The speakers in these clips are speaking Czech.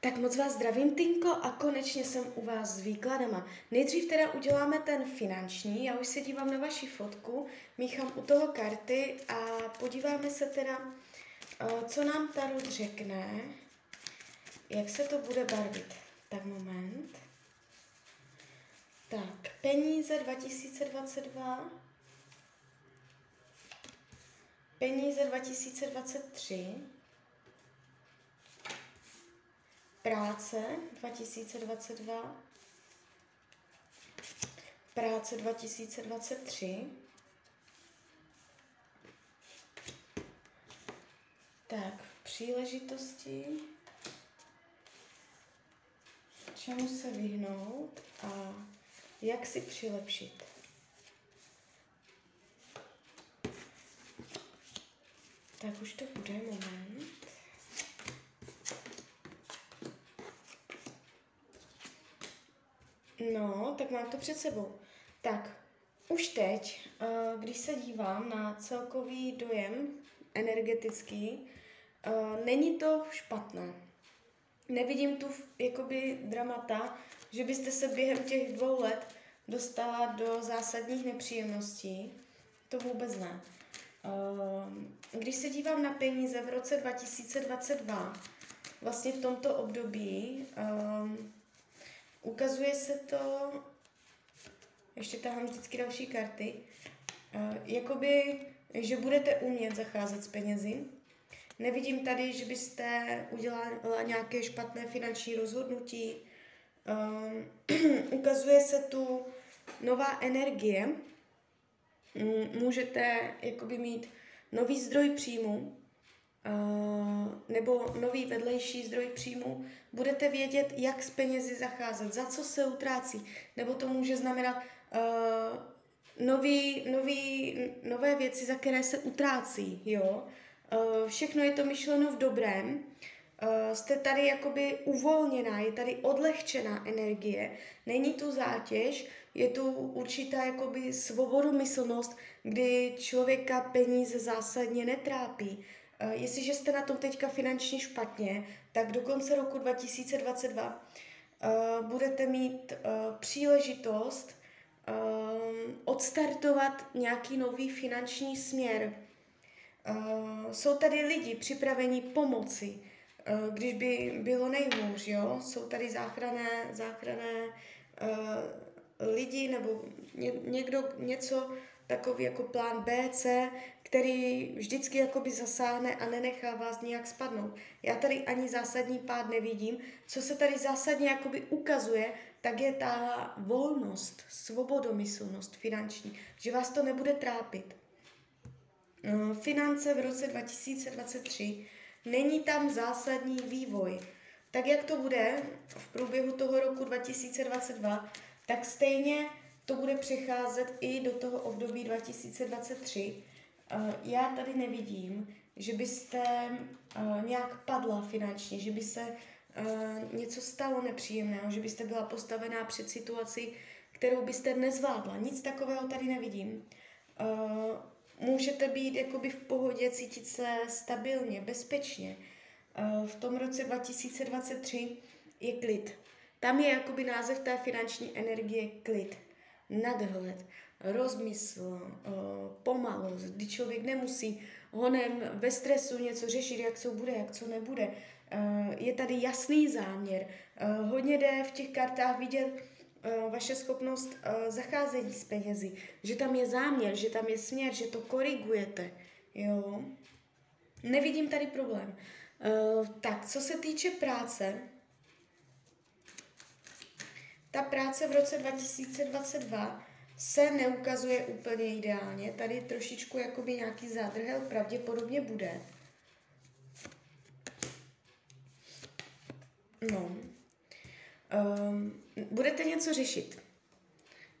Tak moc vás zdravím, Tinko, a konečně jsem u vás s výkladama. Nejdřív teda uděláme ten finanční, já už se dívám na vaši fotku, míchám u toho karty a podíváme se teda, eh, co nám Tarot řekne, jak se to bude barvit. Tak moment. Tak, peníze 2022, peníze 2023, Práce 2022, práce 2023, tak, příležitosti, čemu se vyhnout a jak si přilepšit. Tak už to bude moment. No, tak mám to před sebou. Tak, už teď, eh, když se dívám na celkový dojem energetický, eh, není to špatné. Nevidím tu jakoby dramata, že byste se během těch dvou let dostala do zásadních nepříjemností. To vůbec ne. Eh, když se dívám na peníze v roce 2022, vlastně v tomto období, Ukazuje se to, ještě tahám vždycky další karty, uh, jakoby, že budete umět zacházet s penězi. Nevidím tady, že byste udělala nějaké špatné finanční rozhodnutí. Um, ukazuje se tu nová energie. Můžete jakoby mít nový zdroj příjmu, nebo nový vedlejší zdroj příjmu, budete vědět, jak s penězi zacházet, za co se utrácí, nebo to může znamenat uh, nový, nový, nové věci, za které se utrácí, jo. Uh, všechno je to myšleno v dobrém, uh, jste tady jakoby uvolněná, je tady odlehčená energie, není tu zátěž, je tu určitá jakoby svobodomyslnost, kdy člověka peníze zásadně netrápí. Uh, jestliže jste na tom teďka finančně špatně, tak do konce roku 2022 uh, budete mít uh, příležitost odstartovat nějaký nový finanční směr. Uh, jsou tady lidi připraveni pomoci, uh, když by bylo nejhůř, jo? Jsou tady záchrané, záchrané uh, lidi nebo ně, někdo něco, takový jako plán B, C, který vždycky jakoby zasáhne a nenechá vás nějak spadnout. Já tady ani zásadní pád nevidím. Co se tady zásadně jakoby ukazuje, tak je ta volnost, svobodomyslnost finanční, že vás to nebude trápit. No, finance v roce 2023 není tam zásadní vývoj. Tak jak to bude v průběhu toho roku 2022, tak stejně to bude přecházet i do toho období 2023. Uh, já tady nevidím, že byste uh, nějak padla finančně, že by se uh, něco stalo nepříjemného, že byste byla postavená před situaci, kterou byste nezvládla. Nic takového tady nevidím. Můžete být jakoby v pohodě, cítit se stabilně, bezpečně. V tom roce 2023 je klid. Tam je jakoby název té finanční energie klid nadhled, rozmysl, eh, pomalost, kdy člověk nemusí honem ve stresu něco řešit, jak co bude, jak co nebude. Eh, je tady jasný záměr. Eh, hodně jde v těch kartách vidět vaše schopnost zacházení s penězi, že tam je záměr, že tam je směr, že to korigujete. Jo? Nevidím tady problém. Tak, co se týče práce, ta práce v roce 2022 se neukazuje úplně ideálně. Tady trošičku jakoby nějaký zádrhel pravděpodobně bude. No. Um, budete něco řešit.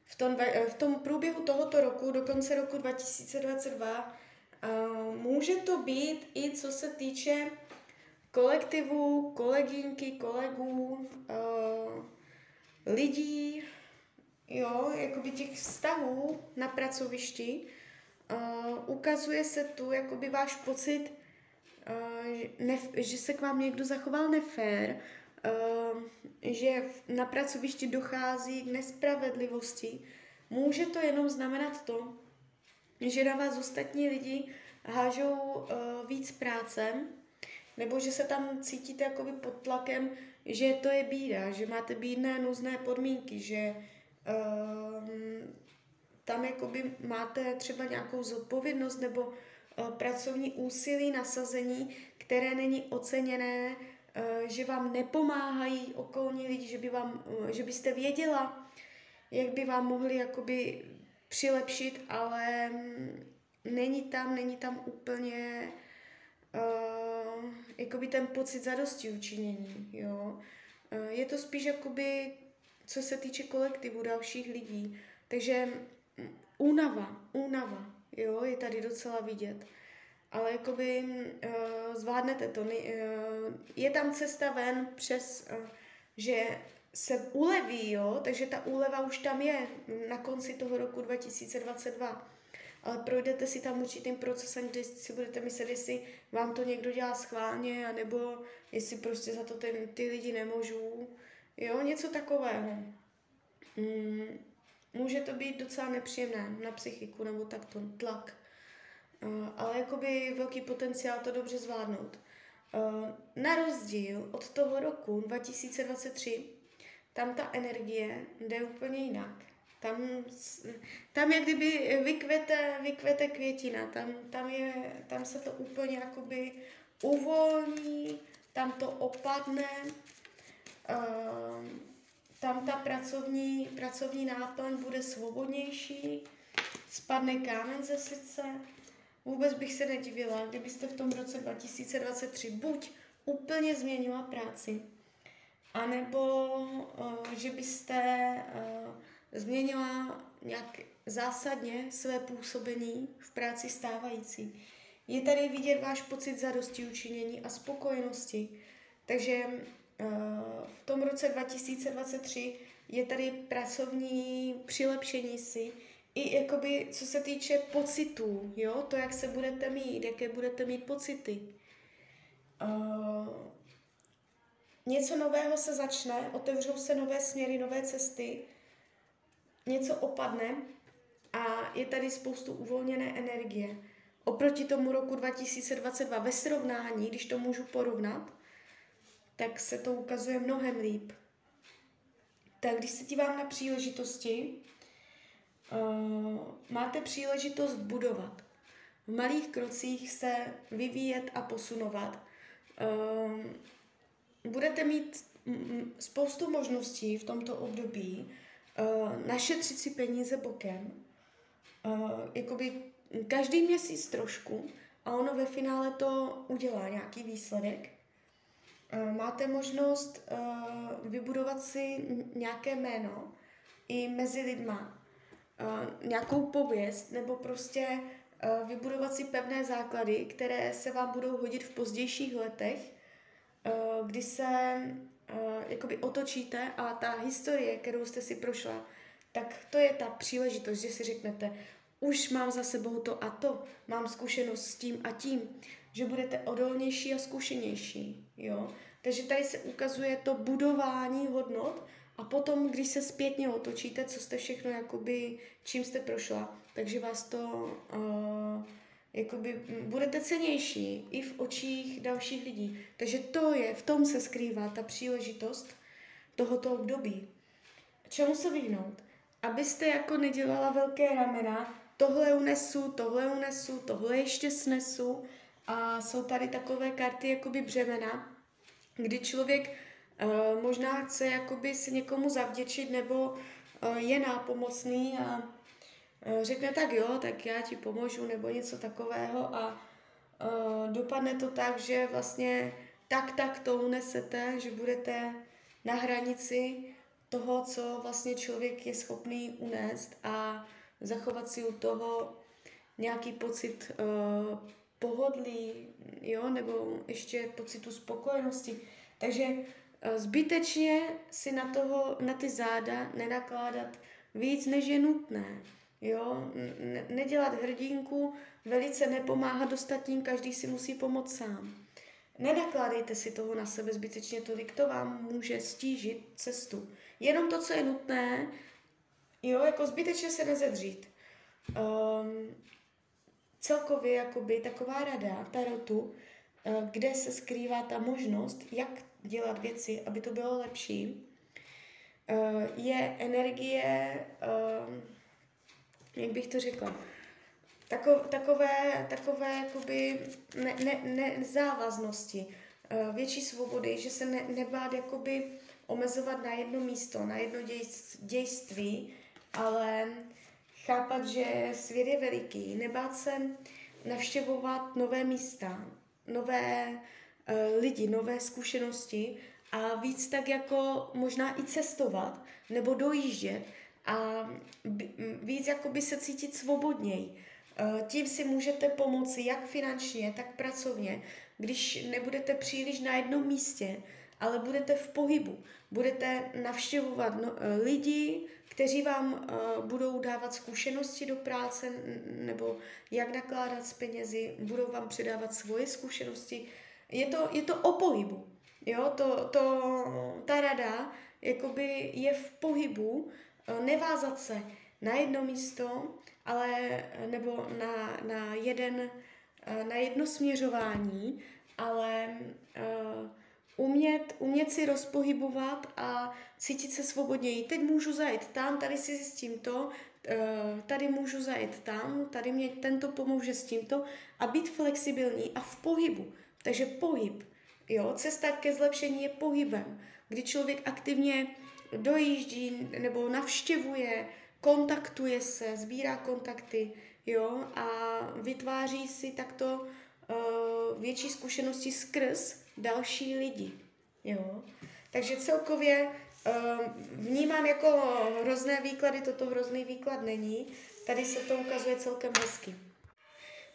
V tom, v tom průběhu tohoto roku, do konce roku 2022, uh, může to být i co se týče kolektivu, kolegyňky, kolegů, uh, lidí, jo, jakoby těch vztahů na pracovišti, uh, ukazuje se tu jakoby váš pocit, uh, nef- že se k vám někdo zachoval nefér, uh, že na pracovišti dochází k nespravedlivosti, může to jenom znamenat to, že na vás ostatní lidi hážou uh, víc práce, nebo že se tam cítíte jakoby pod tlakem, že to je bída, že máte bídné, nuzné podmínky, že uh, tam jakoby máte třeba nějakou zodpovědnost nebo uh, pracovní úsilí, nasazení, které není oceněné, uh, že vám nepomáhají okolní lidi, že, by vám, uh, že byste věděla, jak by vám mohli jakoby přilepšit, ale mm, není tam, není tam úplně uh, jakoby ten pocit zadosti učinění, jo. Uh, je to spíš jakoby, co se týče kolektivu dalších lidí. Takže mm, únava, únava, jo, je tady docela vidět. Ale jakoby uh, zvládnete to. Je tam cesta ven přes, že se uleví, jo, takže ta úleva už tam je na konci toho roku 2022. Ale projdete si tam určitým procesem, kdy si budete myslet, jestli vám to někdo dělá schválně, anebo jestli prostě za to ten, ty lidi nemůžou. Jo, něco takového. Mm, může to být docela nepříjemné na psychiku nebo takto tlak. Uh, ale jakoby velký potenciál to dobře zvládnout. Uh, na rozdíl od toho roku 2023, tam ta energie jde úplně jinak. Tam, tam jak kdyby vykvete, vykvete květina, tam, tam, je, tam se to úplně jakoby uvolní, tam to opadne, uh, tam ta pracovní, pracovní náplň bude svobodnější, spadne kámen ze srdce. Vůbec bych se nedivila, kdybyste v tom roce 2023 buď úplně změnila práci, anebo uh, že byste uh, změnila nějak zásadně své působení v práci stávající. Je tady vidět váš pocit zadosti učinění a spokojenosti. Takže uh, v tom roce 2023 je tady pracovní přilepšení si, i jakoby, co se týče pocitů, jo, to, jak se budete mít, jaké budete mít pocity. Uh, něco nového se začne, otevřou se nové směry, nové cesty, něco opadne a je tady spoustu uvolněné energie. Oproti tomu roku 2022 ve srovnání, když to můžu porovnat, tak se to ukazuje mnohem líp. Tak když se dívám na příležitosti, uh, máte příležitost budovat. V malých krocích se vyvíjet a posunovat. Uh, budete mít spoustu možností v tomto období, uh, našetřit si peníze bokem, uh, jakoby každý měsíc trošku a ono ve finále to udělá nějaký výsledek. Uh, máte možnost uh, vybudovat si nějaké jméno i mezi lidma, uh, nějakou pověst nebo prostě vybudovat si pevné základy, které se vám budou hodit v pozdějších letech, kdy se jakoby otočíte a ta historie, kterou jste si prošla, tak to je ta příležitost, že si řeknete, už mám za sebou to a to, mám zkušenost s tím a tím, že budete odolnější a zkušenější, jo. Takže tady se ukazuje to budování hodnot a potom, když se zpětně otočíte, co jste všechno, jakoby, čím jste prošla, takže vás to uh, jakoby budete cenější i v očích dalších lidí. Takže to je, v tom se skrývá ta příležitost tohoto období. Čemu se vyhnout? Abyste jako nedělala velké ramena, tohle unesu, tohle unesu, tohle ještě snesu a jsou tady takové karty jakoby břemena, kdy člověk uh, možná chce jakoby se někomu zavděčit nebo uh, je nápomocný a řekne tak jo, tak já ti pomůžu nebo něco takového a uh, dopadne to tak, že vlastně tak tak to unesete, že budete na hranici toho, co vlastně člověk je schopný unést a zachovat si u toho nějaký pocit uh, pohodlí, jo, nebo ještě pocitu spokojenosti. Takže uh, zbytečně si na, toho, na ty záda nenakládat víc, než je nutné. Jo, ne, nedělat hrdinku, velice nepomáhat ostatním, každý si musí pomoct sám. Nenakládejte si toho na sebe zbytečně tolik, to vám může stížit cestu. Jenom to, co je nutné, jo, jako zbytečně se nezedřít. Um, celkově jakoby taková rada tarotu, eh, kde se skrývá ta možnost, jak dělat věci, aby to bylo lepší, eh, je energie, ehm, jak bych to řekla, takové, takové jakoby ne, ne, ne, závaznosti, eh, větší svobody, že se ne, nebát jakoby omezovat na jedno místo, na jedno dějství, ale chápat, že svět je veliký, nebát se navštěvovat nové místa, nové uh, lidi, nové zkušenosti a víc tak jako možná i cestovat nebo dojíždět a víc jako by se cítit svobodněji. Uh, tím si můžete pomoci jak finančně, tak pracovně, když nebudete příliš na jednom místě, ale budete v pohybu. Budete navštěvovat no, eh, lidi, kteří vám uh, budou dávat zkušenosti do práce nebo jak nakládat s penězi, budou vám předávat svoje zkušenosti. Je to, je to o pohybu. Jo, to, to, ta rada jakoby je v pohybu, nevázat se na jedno místo, ale nebo na, na jeden, uh, na jedno směřování, ale uh, umět, umět si rozpohybovat a cítit se svobodněji. Teď můžu zajít tam, tady si s tímto, eh, tady můžu zajít tam, tady mě tento pomůže s tímto a být flexibilní a v pohybu. Takže pohyb. Jo, cesta ke zlepšení je pohybem, kdy člověk aktivně dojíždí nebo navštěvuje, kontaktuje se, sbírá kontakty, jo, a vytváří si takto uh, větší zkušenosti skrz další lidi. Jo? Takže celkově uh, vnímám jako hrozné výklady, toto hrozný výklad není. Tady se to ukazuje celkem hezky.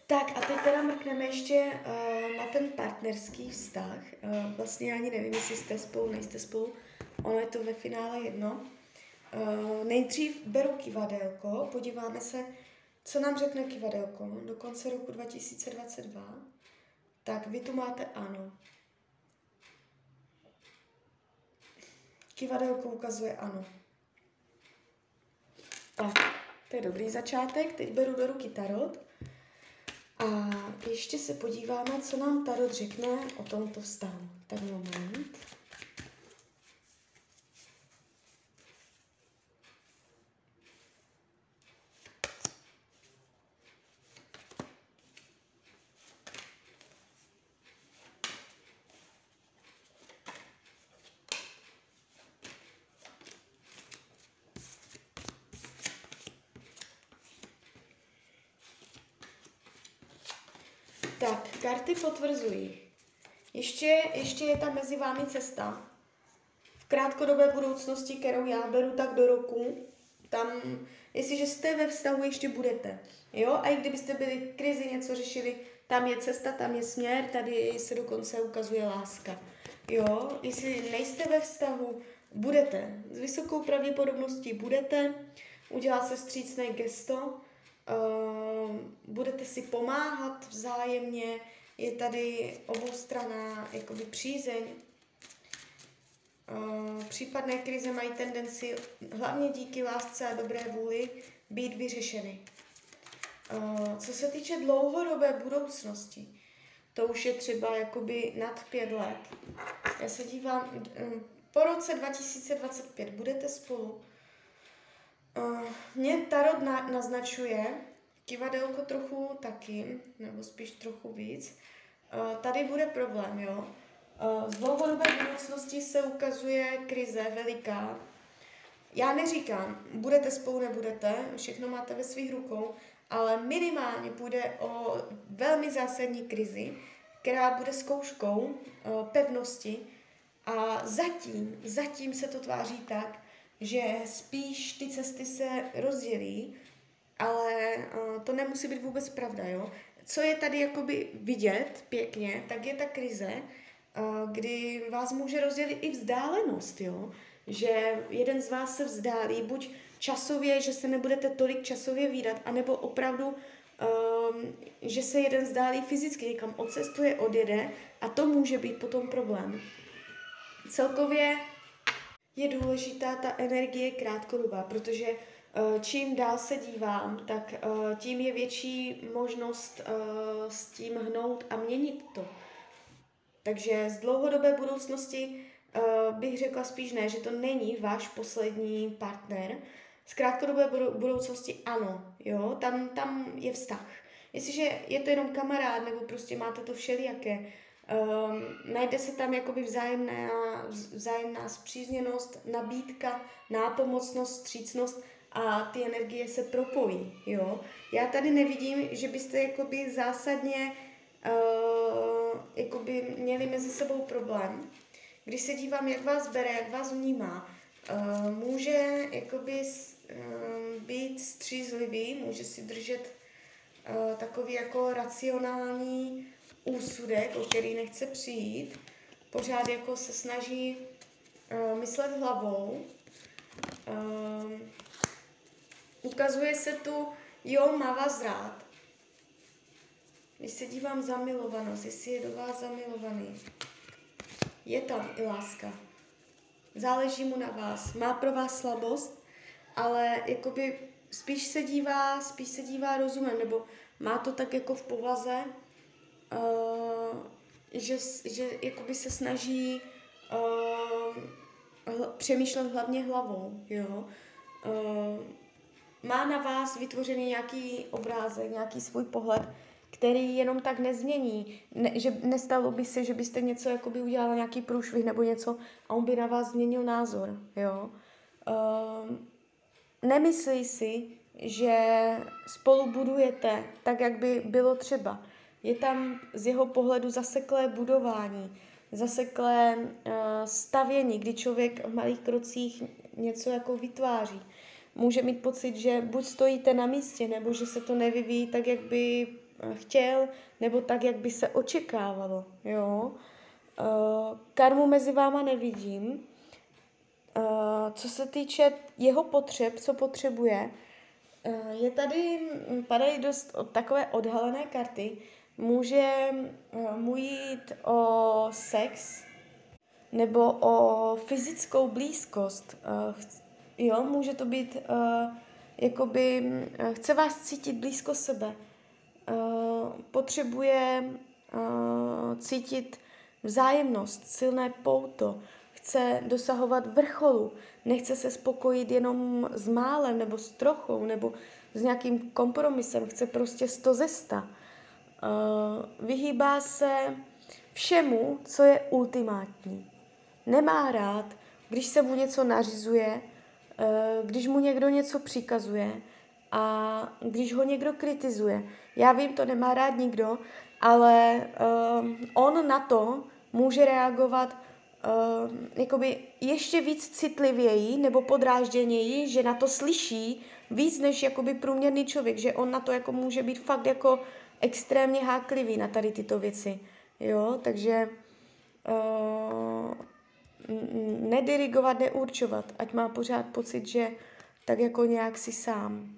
Tak a teď teda mrkneme ještě uh, na ten partnerský vztah. Uh, vlastně ani nevím, jestli jste spolu, nejste spolu. Ono je to ve finále jedno. Uh, nejdřív beru kivadelko, podíváme se, co nám řekne kivadelko do konce roku 2022. Tak vy tu máte ano. Kivadelko ukazuje ano. Tak, to je dobrý začátek. Teď beru do ruky tarot. A ještě se podíváme, co nám tarot řekne o tomto vztahu. Tak moment. Tak, karty potvrzují. Ještě, ještě je tam mezi vámi cesta. V krátkodobé budoucnosti, kterou já beru tak do roku, tam, jestliže jste ve vztahu, ještě budete. Jo, a i kdybyste byli krizi, něco řešili, tam je cesta, tam je směr, tady se dokonce ukazuje láska. Jo, jestli nejste ve vztahu, budete. S vysokou pravděpodobností budete, udělá se střícné gesto, Uh, budete si pomáhat vzájemně, je tady oboustraná jakoby přízeň. Uh, případné krize mají tendenci, hlavně díky lásce a dobré vůli, být vyřešeny. Uh, co se týče dlouhodobé budoucnosti, to už je třeba jakoby nad pět let. Já se dívám, po roce 2025 budete spolu, Uh, mě Tarot na, naznačuje, kivadelko trochu taky, nebo spíš trochu víc. Uh, tady bude problém, jo. Uh, z dlouhodobé budoucnosti se ukazuje krize veliká. Já neříkám, budete spolu, nebudete, všechno máte ve svých rukou, ale minimálně půjde o velmi zásadní krizi, která bude zkouškou uh, pevnosti a zatím, zatím se to tváří tak, že spíš ty cesty se rozdělí, ale uh, to nemusí být vůbec pravda, jo. Co je tady jakoby vidět pěkně, tak je ta krize, uh, kdy vás může rozdělit i vzdálenost, jo. Že jeden z vás se vzdálí, buď časově, že se nebudete tolik časově výdat, anebo opravdu um, že se jeden zdálí fyzicky někam odcestuje, odjede a to může být potom problém. Celkově je důležitá ta energie krátkodobá, protože uh, čím dál se dívám, tak uh, tím je větší možnost uh, s tím hnout a měnit to. Takže z dlouhodobé budoucnosti bych řekla spíš ne, že to není váš poslední partner. Z krátkodobé budoucnosti ano, jo, tam, tam je vztah. Jestliže je to jenom kamarád, nebo prostě máte to všelijaké, um, najde se tam jakoby vzájemná, vzájemná zpřízněnost, nabídka, nápomocnost, střícnost a ty energie se propojí, jo. Já tady nevidím, že byste jakoby zásadně uh, jakoby měli mezi sebou problém. Když se dívám, jak vás bere, jak vás vnímá, uh, může jakoby uh, být střízlivý, může si držet uh, takový jako racionální úsudek, o který nechce přijít. Pořád jako se snaží uh, myslet hlavou. Uh, ukazuje se tu, jo, má vás rád. Když se dívám zamilovanost, jestli je do vás zamilovaný, je tam i láska. Záleží mu na vás. Má pro vás slabost, ale jakoby spíš se dívá, spíš se dívá rozumem, nebo má to tak jako v povaze, uh, že, že jakoby se snaží uh, hl- přemýšlet hlavně hlavou, jo. Uh, má na vás vytvořený nějaký obrázek, nějaký svůj pohled, který jenom tak nezmění, ne, že nestalo by se, že byste něco jakoby udělala nějaký průšvih nebo něco a on by na vás změnil názor, jo. Uh, nemyslí si, že spolu budujete tak, jak by bylo třeba. Je tam z jeho pohledu zaseklé budování, zaseklé uh, stavění, kdy člověk v malých krocích něco jako vytváří. Může mít pocit, že buď stojíte na místě, nebo že se to nevyvíjí tak, jak by Eh, chtěl, nebo tak, jak by se očekávalo. Jo? Uh, karmu mezi váma nevidím. Uh, co se týče jeho potřeb, co potřebuje, je tady, hm, padají dost takové odhalené karty. Může uh, mu jít o sex, nebo o fyzickou blízkost. Uh, jo, může to být, uh, jakoby, chce vás cítit blízko sebe potřebuje cítit vzájemnost, silné pouto, chce dosahovat vrcholu, nechce se spokojit jenom s málem nebo s trochou nebo s nějakým kompromisem, chce prostě sto ze sta. Uh, vyhýbá se všemu, co je ultimátní. Nemá rád, když se mu něco nařizuje, uh, když mu někdo něco přikazuje a když ho někdo kritizuje. Já vím, to nemá rád nikdo, ale uh, on na to může reagovat jakoby ještě víc citlivěji nebo podrážděněji, že na to slyší víc než jakoby průměrný člověk, že on na to jako může být fakt jako extrémně háklivý na tady tyto věci. Jo, takže uh, nedirigovat, neurčovat, ať má pořád pocit, že tak jako nějak si sám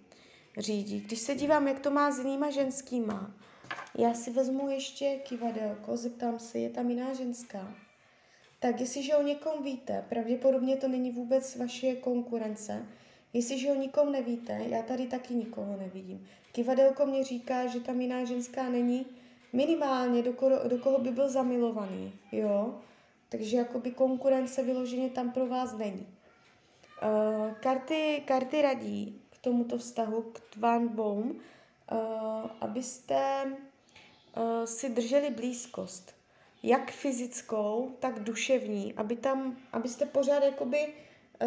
řídí. Když se dívám, jak to má s jinýma ženskýma, já si vezmu ještě kivadelko, zeptám se, je tam jiná ženská. Tak jestliže o někom víte, pravděpodobně to není vůbec vaše konkurence, jestliže o nikom nevíte, já tady taky nikoho nevidím. Kivadelko mě říká, že tam jiná ženská není, minimálně do, ko- do koho by byl zamilovaný, jo? Takže jakoby konkurence vyloženě tam pro vás není. Uh, karty, karty radí, tomuto vztahu k Tvan Boom, uh, abyste uh, si drželi blízkost, jak fyzickou, tak duševní, aby tam, abyste pořád jakoby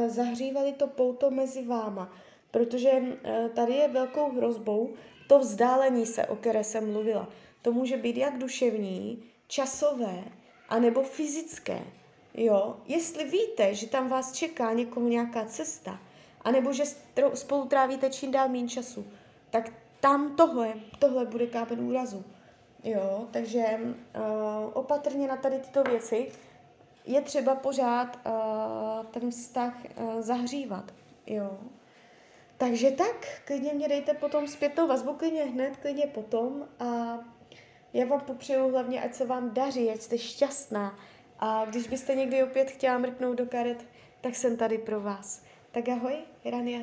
zahřívali to pouto mezi váma, protože uh, tady je velkou hrozbou to vzdálení se, o které jsem mluvila. To může být jak duševní, časové, anebo fyzické. Jo, jestli víte, že tam vás čeká někomu nějaká cesta, anebo že spolu trávíte čím dál méně času, tak tam tohle, tohle bude kámen úrazu. Jo, takže uh, opatrně na tady tyto věci je třeba pořád uh, ten vztah uh, zahřívat. Jo. takže tak, klidně mě dejte potom zpětnou vazbu, klidně hned, klidně potom a já vám popřeju hlavně, ať se vám daří, ať jste šťastná a když byste někdy opět chtěla mrknout do karet, tak jsem tady pro vás. Tak ahoj, Rania.